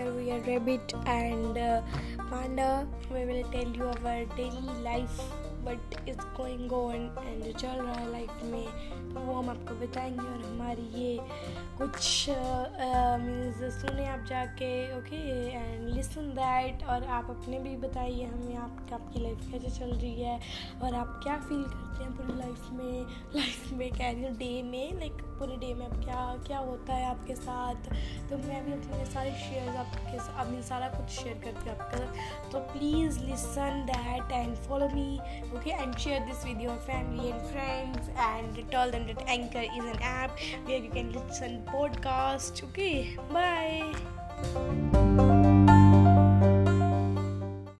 a rabbit and uh, panda. We will tell you our daily life, what is going on and चल रहा है life में तो वो हम आपको बताएँगे और हमारी ये कुछ मीन्स सुने आप जाके ओके एंड लिसन दैट और आप अपने भी बताइए हमें आप आपकी लाइफ कैसे चल रही है और आप क्या फील करते हैं पूरी लाइफ में लाइफ में कह रही हूँ डे में लाइक पूरे डे में अब क्या क्या होता है आपके साथ? तो मैं भी अपने सारे शेयर आपके साथ अपनी सारा कुछ शेयर करती हूँ आपके साथ। तो please listen that and follow me okay and share this with your family and friends and tell them that anchor is an app where you can listen podcast, okay? Bye!